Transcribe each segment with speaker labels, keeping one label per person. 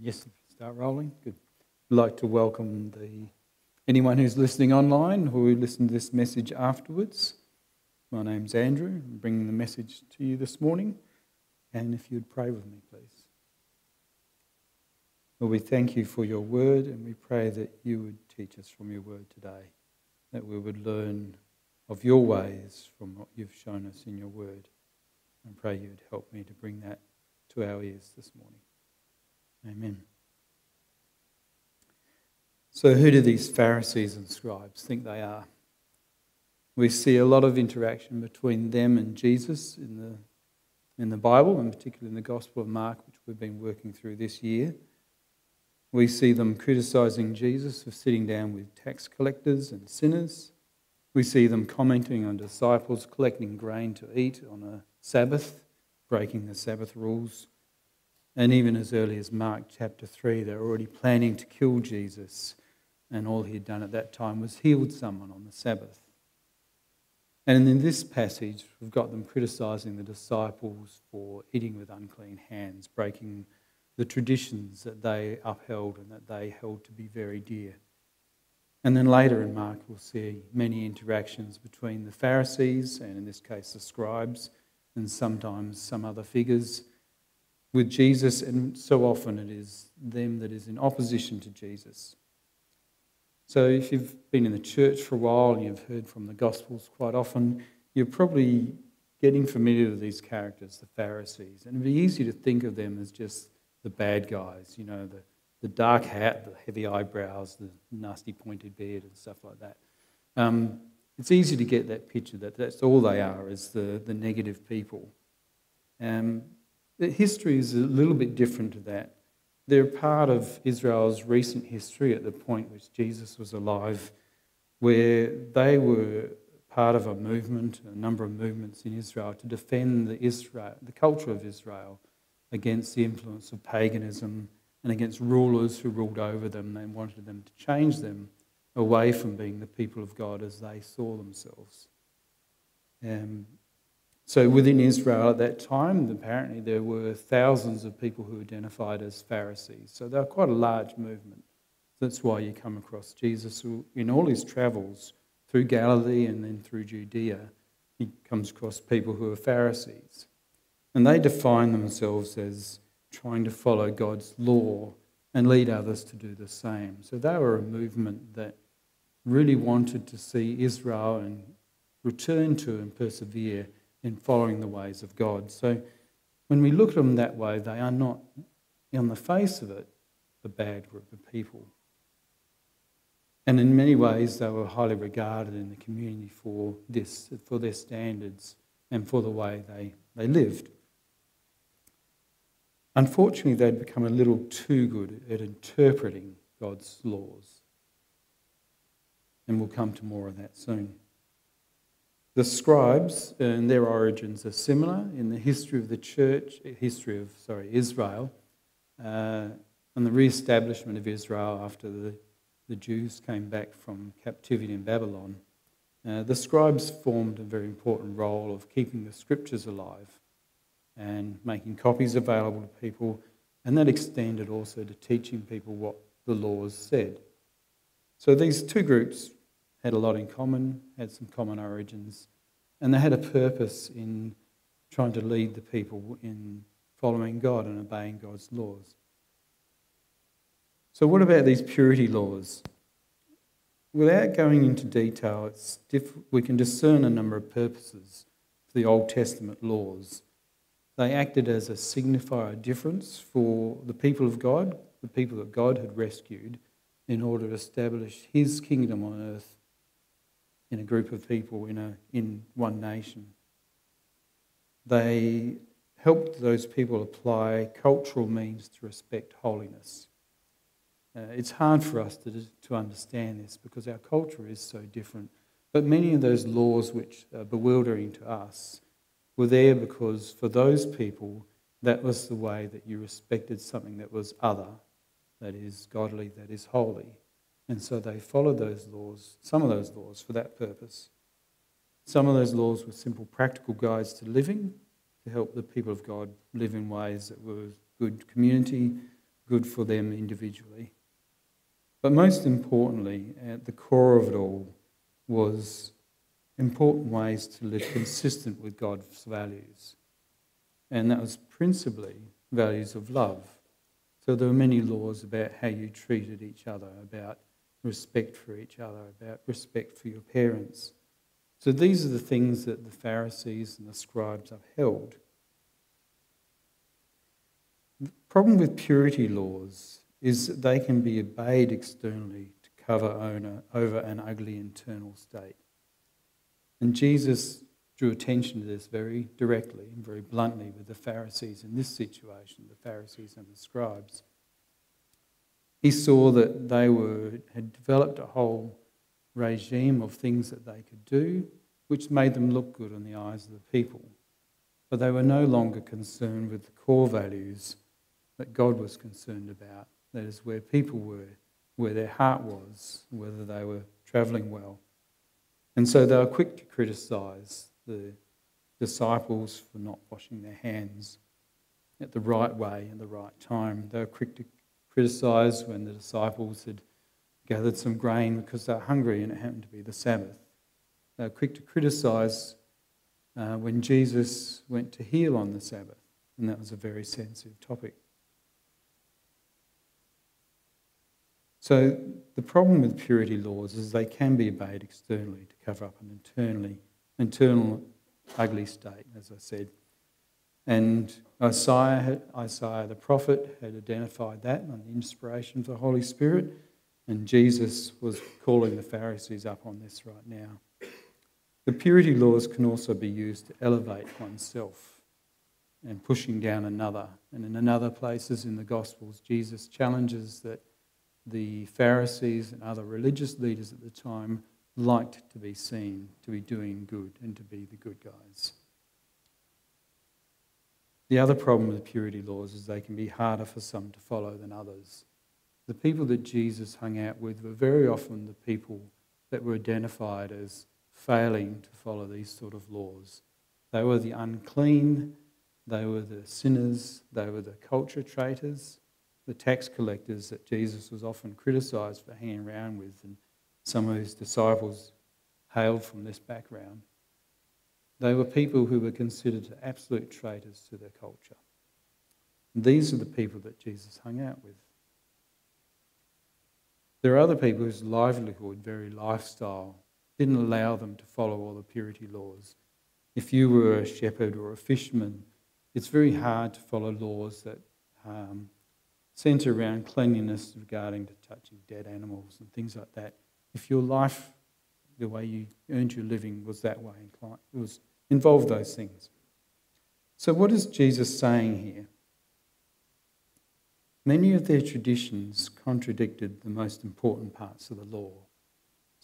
Speaker 1: Yes, start rolling. Good. I'd like to welcome the anyone who's listening online who listen to this message afterwards. My name's Andrew. I'm bringing the message to you this morning. And if you'd pray with me, please. Lord, we thank you for your word and we pray that you would teach us from your word today, that we would learn of your ways from what you've shown us in your word. And pray you would help me to bring that to our ears this morning. Amen. So, who do these Pharisees and scribes think they are? We see a lot of interaction between them and Jesus in the, in the Bible, and particularly in the Gospel of Mark, which we've been working through this year. We see them criticizing Jesus for sitting down with tax collectors and sinners. We see them commenting on disciples collecting grain to eat on a Sabbath, breaking the Sabbath rules. And even as early as Mark chapter 3, they're already planning to kill Jesus. And all he'd done at that time was healed someone on the Sabbath. And in this passage, we've got them criticizing the disciples for eating with unclean hands, breaking the traditions that they upheld and that they held to be very dear. And then later in Mark, we'll see many interactions between the Pharisees, and in this case, the scribes, and sometimes some other figures with Jesus, and so often it is them that is in opposition to Jesus. So, if you've been in the church for a while and you've heard from the Gospels quite often, you're probably getting familiar with these characters, the Pharisees. And it'd be easy to think of them as just the bad guys, you know, the, the dark hat, the heavy eyebrows, the nasty pointed beard, and stuff like that. Um, it's easy to get that picture that that's all they are, is the, the negative people. Um, the history is a little bit different to that. They're part of Israel's recent history at the point which Jesus was alive, where they were part of a movement, a number of movements in Israel to defend the, Israel, the culture of Israel against the influence of paganism and against rulers who ruled over them. and wanted them to change them away from being the people of God as they saw themselves. Um, so within Israel at that time, apparently there were thousands of people who identified as Pharisees. So they were quite a large movement. That's why you come across Jesus in all his travels through Galilee and then through Judea. He comes across people who are Pharisees. And they define themselves as trying to follow God's law and lead others to do the same. So they were a movement that really wanted to see Israel and return to and persevere in following the ways of God. So when we look at them that way, they are not, on the face of it, a bad group of people. And in many ways, they were highly regarded in the community for this, for their standards and for the way they, they lived. Unfortunately, they'd become a little too good at interpreting God's laws. And we'll come to more of that soon. The scribes and their origins are similar in the history of the church, history of, sorry, Israel, uh, and the re-establishment of Israel after the, the Jews came back from captivity in Babylon. Uh, the scribes formed a very important role of keeping the scriptures alive and making copies available to people, and that extended also to teaching people what the laws said. So these two groups had a lot in common, had some common origins, and they had a purpose in trying to lead the people in following God and obeying God's laws. So, what about these purity laws? Without going into detail, we can discern a number of purposes for the Old Testament laws. They acted as a signifier difference for the people of God, the people that God had rescued, in order to establish his kingdom on earth in a group of people in, a, in one nation. They helped those people apply cultural means to respect holiness. Uh, it's hard for us to, to understand this because our culture is so different. But many of those laws which are bewildering to us were there because for those people, that was the way that you respected something that was other, that is godly, that is holy. And so they followed those laws, some of those laws, for that purpose. Some of those laws were simple practical guides to living, to help the people of God live in ways that were good community, good for them individually. But most importantly, at the core of it all was important ways to live consistent with God's values. And that was principally values of love. So there were many laws about how you treated each other, about respect for each other, about respect for your parents. So these are the things that the Pharisees and the scribes upheld. The problem with purity laws is that they can be obeyed externally to cover over an ugly internal state. And Jesus drew attention to this very directly and very bluntly with the Pharisees in this situation, the Pharisees and the scribes. He saw that they were, had developed a whole regime of things that they could do, which made them look good in the eyes of the people. But they were no longer concerned with the core values that God was concerned about. That is, where people were, where their heart was, whether they were travelling well. And so they were quick to criticise the disciples for not washing their hands at the right way in the right time. They were quick to criticise when the disciples had gathered some grain because they were hungry and it happened to be the Sabbath. They were quick to criticise uh, when Jesus went to heal on the Sabbath, and that was a very sensitive topic. So the problem with purity laws is they can be obeyed externally to cover up an internally internal ugly state, as I said. And Isaiah, Isaiah the prophet had identified that on the inspiration of the Holy Spirit, and Jesus was calling the Pharisees up on this right now. The purity laws can also be used to elevate oneself and pushing down another. And in another places in the Gospels, Jesus challenges that the Pharisees and other religious leaders at the time liked to be seen, to be doing good, and to be the good guys. The other problem with purity laws is they can be harder for some to follow than others. The people that Jesus hung out with were very often the people that were identified as failing to follow these sort of laws. They were the unclean, they were the sinners, they were the culture traitors, the tax collectors that Jesus was often criticised for hanging around with, and some of his disciples hailed from this background. They were people who were considered absolute traitors to their culture. These are the people that Jesus hung out with. There are other people whose livelihood, very lifestyle, didn't allow them to follow all the purity laws. If you were a shepherd or a fisherman, it's very hard to follow laws that um, centre around cleanliness regarding to touching dead animals and things like that. If your life, the way you earned your living, was that way, it was involved those things. So, what is Jesus saying here? Many of their traditions contradicted the most important parts of the law.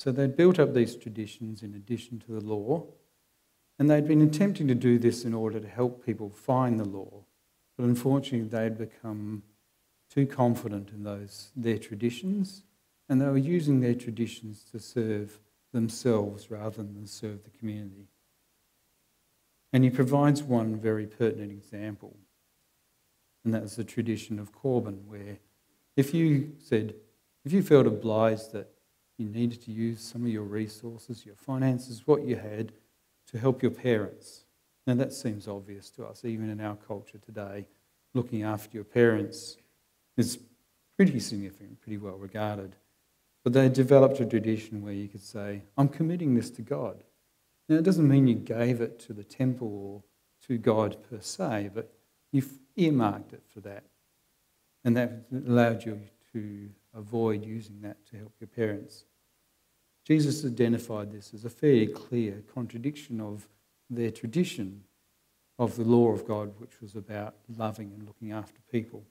Speaker 1: So they'd built up these traditions in addition to the law, and they'd been attempting to do this in order to help people find the law. But unfortunately, they'd become too confident in those their traditions, and they were using their traditions to serve themselves rather than serve the community. And he provides one very pertinent example, and that's the tradition of Corban, where if you said, if you felt obliged that you needed to use some of your resources, your finances, what you had to help your parents. Now that seems obvious to us, even in our culture today. Looking after your parents is pretty significant, pretty well regarded. But they developed a tradition where you could say, I'm committing this to God. Now, it doesn't mean you gave it to the temple or to God per se, but you've earmarked it for that. And that allowed you to avoid using that to help your parents. Jesus identified this as a fairly clear contradiction of their tradition of the law of God, which was about loving and looking after people.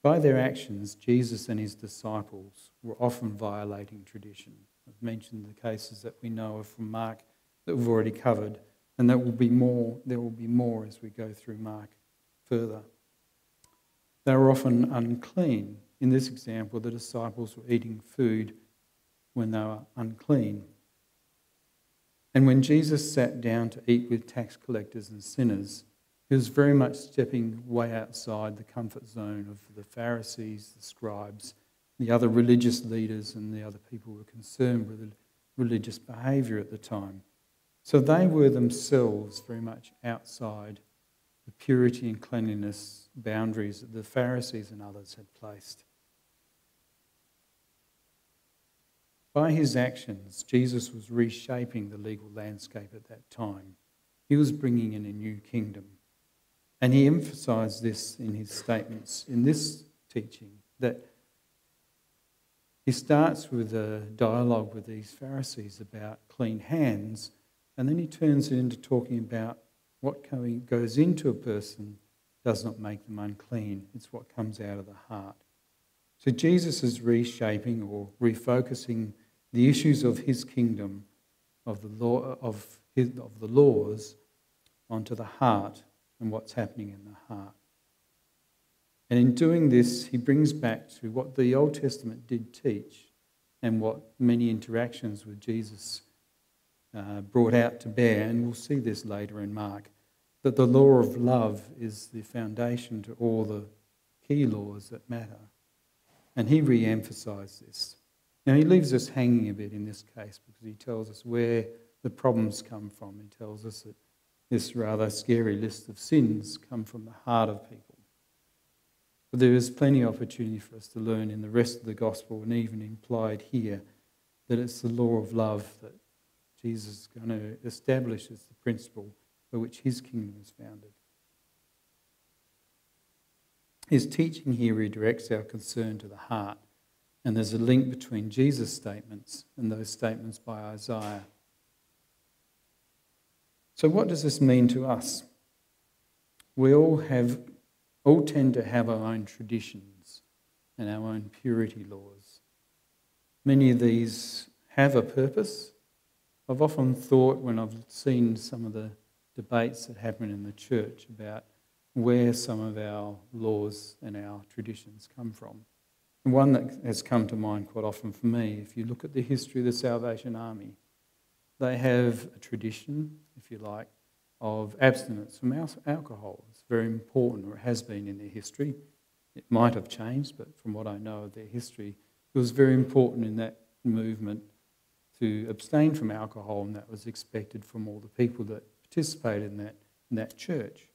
Speaker 1: By their actions, Jesus and his disciples were often violating tradition. I've mentioned the cases that we know of from Mark that we've already covered, and there will be more, there will be more as we go through Mark further. They were often unclean. In this example, the disciples were eating food when they were unclean. And when Jesus sat down to eat with tax collectors and sinners, He was very much stepping way outside the comfort zone of the Pharisees, the scribes, the other religious leaders, and the other people were concerned with religious behaviour at the time. So they were themselves very much outside the purity and cleanliness boundaries that the Pharisees and others had placed. By his actions, Jesus was reshaping the legal landscape at that time. He was bringing in a new kingdom. And he emphasized this in his statements in this teaching that he starts with a dialogue with these Pharisees about clean hands, and then he turns it into talking about what goes into a person does not make them unclean. It's what comes out of the heart. So Jesus is reshaping or refocusing the issues of his kingdom, of the law of, his, of the laws, onto the heart and what's happening in the heart. And in doing this, he brings back to what the Old Testament did teach and what many interactions with Jesus uh, brought out to bear. And we'll see this later in Mark that the law of love is the foundation to all the key laws that matter. And he re emphasized this. Now, he leaves us hanging a bit in this case because he tells us where the problems come from. He tells us that this rather scary list of sins come from the heart of people. But there is plenty of opportunity for us to learn in the rest of the gospel and even implied here that it's the law of love that Jesus is going to establish as the principle by which his kingdom is founded. His teaching here redirects our concern to the heart, and there's a link between Jesus' statements and those statements by Isaiah. So, what does this mean to us? We all have, all tend to have our own traditions and our own purity laws. Many of these have a purpose. I've often thought when I've seen some of the debates that happen in the church about where some of our laws and our traditions come from. And one that has come to mind quite often for me, if you look at the history of the Salvation Army, they have a tradition, if you like, of abstinence from alcohol. Very important, or it has been in their history. It might have changed, but from what I know of their history, it was very important in that movement to abstain from alcohol, and that was expected from all the people that participated in that, in that church.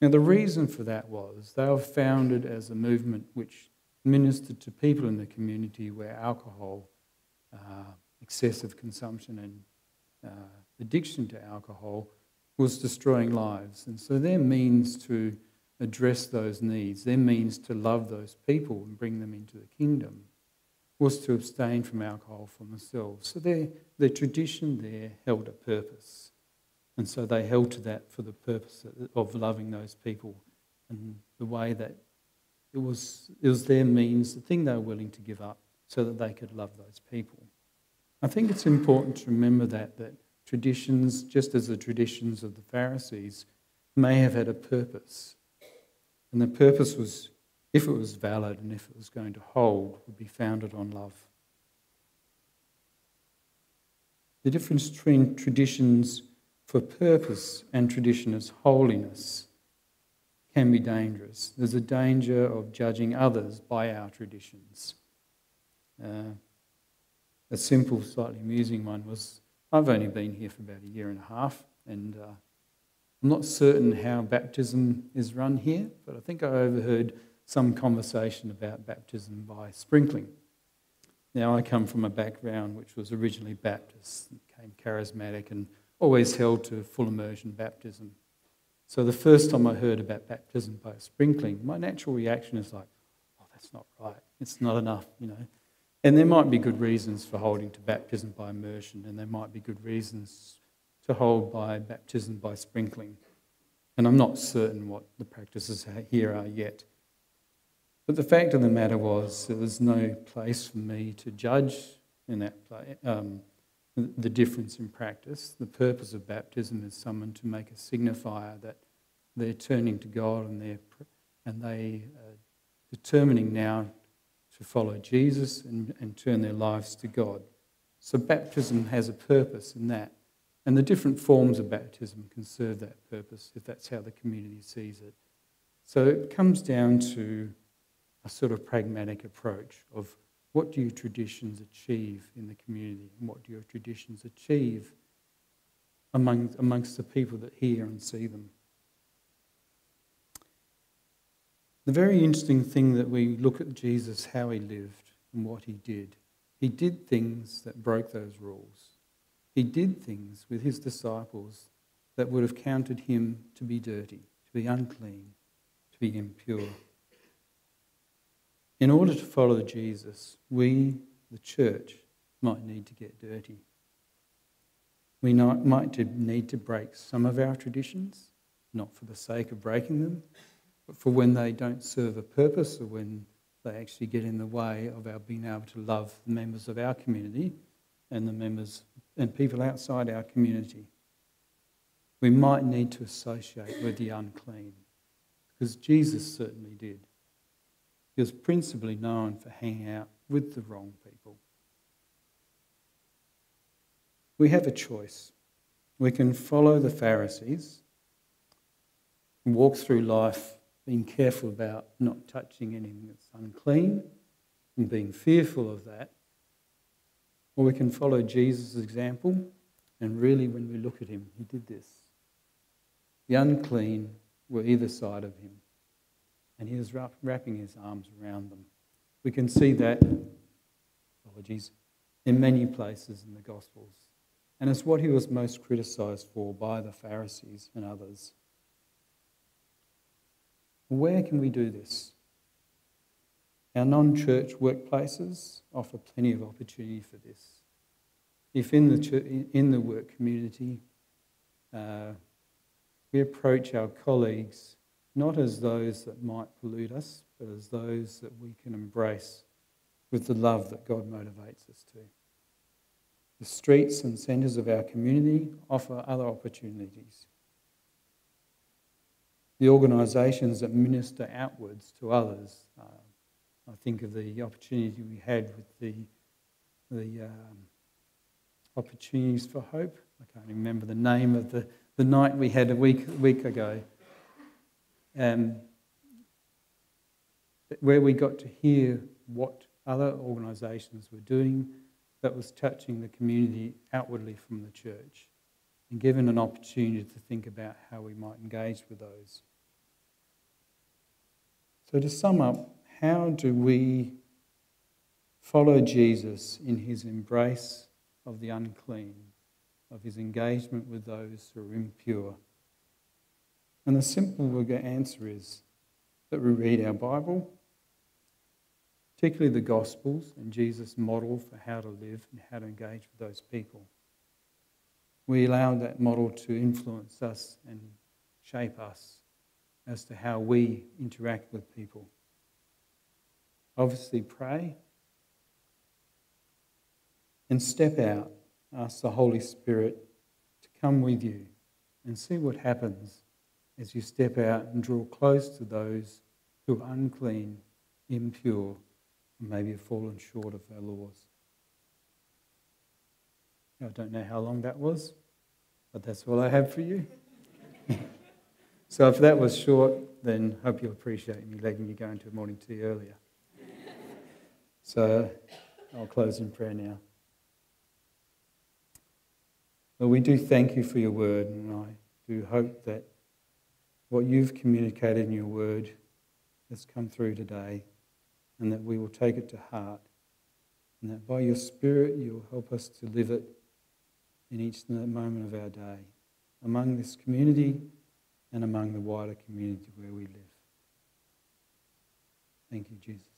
Speaker 1: Now, the reason for that was they were founded as a movement which ministered to people in the community where alcohol, uh, excessive consumption, and uh, addiction to alcohol was destroying lives. And so their means to address those needs, their means to love those people and bring them into the kingdom, was to abstain from alcohol for themselves. So their, their tradition there held a purpose. And so they held to that for the purpose of loving those people and the way that it was, it was their means, the thing they were willing to give up so that they could love those people. I think it's important to remember that, that traditions, just as the traditions of the Pharisees, may have had a purpose. And the purpose was, if it was valid and if it was going to hold, would be founded on love. The difference between traditions for purpose and tradition as holiness can be dangerous. There's a danger of judging others by our traditions. Uh, a simple, slightly amusing one was I've only been here for about a year and a half, and uh, I'm not certain how baptism is run here, but I think I overheard some conversation about baptism by sprinkling. Now, I come from a background which was originally Baptist, became charismatic, and always held to full immersion baptism. So the first time I heard about baptism by sprinkling, my natural reaction is like, oh, that's not right. It's not enough, you know. And there might be good reasons for holding to baptism by immersion, and there might be good reasons to hold by baptism by sprinkling. And I'm not certain what the practices here are yet. But the fact of the matter was, there was no place for me to judge in that play, um, the difference in practice. The purpose of baptism is someone to make a signifier that they're turning to God and they're and they are determining now to follow Jesus and, and turn their lives to God. So baptism has a purpose in that. And the different forms of baptism can serve that purpose if that's how the community sees it. So it comes down to a sort of pragmatic approach of what do your traditions achieve in the community and what do your traditions achieve among, amongst the people that hear and see them. The very interesting thing that we look at Jesus, how he lived and what he did. He did things that broke those rules. He did things with his disciples that would have counted him to be dirty, to be unclean, to be impure. In order to follow Jesus, we, the church, might need to get dirty. We might need to break some of our traditions, not for the sake of breaking them, but for when they don't serve a purpose or when they actually get in the way of our being able to love the members of our community and the members and people outside our community. We might need to associate with the unclean because Jesus certainly did. He was principally known for hanging out with the wrong people. We have a choice. We can follow the Pharisees and walk through life being careful about not touching anything that's unclean and being fearful of that. Or we can follow Jesus' example, and really, when we look at him, he did this. The unclean were either side of him and he was wrapping his arms around them. We can see that, apologies, in many places in the Gospels. And it's what he was most criticized for by the Pharisees and others. Where can we do this? Our non church workplaces offer plenty of opportunity for this. If in the, church, in the work community, uh, we approach our colleagues not as those that might pollute us, but as those that we can embrace with the love that God motivates us to. The streets and centres of our community offer other opportunities. The organisations that minister outwards to others, uh, I think of the opportunity we had with the, the um, opportunities for hope. I can't remember the name of the, the night we had a week, week ago. Um, where we got to hear what other organisations were doing that was touching the community outwardly from the church and given an opportunity to think about how we might engage with those. So, to sum up, how do we follow Jesus in his embrace of the unclean, of his engagement with those who are impure? And the simple answer is that we read our Bible, particularly the Gospels and Jesus' model for how to live and how to engage with those people. We allow that model to influence us and shape us as to how we interact with people. Obviously, pray and step out. Ask the Holy Spirit to come with you and see what happens as you step out and draw close to those who are unclean, impure, and maybe have fallen short of our laws. I don't know how long that was, but that's all I have for you. so if that was short, then hope you'll appreciate me letting you go into morning tea earlier. so I'll close in prayer now. Well, we do thank you for your word, and I do hope that what you've communicated in your word has come through today, and that we will take it to heart, and that by your Spirit you'll help us to live it in each moment of our day, among this community and among the wider community where we live. Thank you, Jesus.